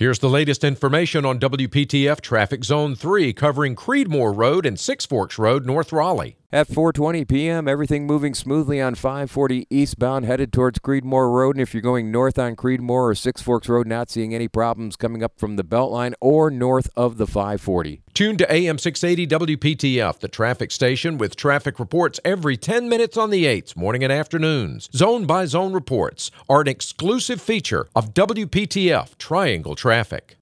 Here's the latest information on WPTF Traffic Zone 3 covering Creedmoor Road and Six Forks Road, North Raleigh. At 4:20 p.m., everything moving smoothly on 540 eastbound headed towards Creedmoor Road. And if you're going north on Creedmoor or Six Forks Road, not seeing any problems coming up from the Beltline or north of the 540. Tune to AM 680 WPTF, the traffic station with traffic reports every 10 minutes on the 8s, morning and afternoons. Zone by zone reports are an exclusive feature of WPTF Triangle Traffic.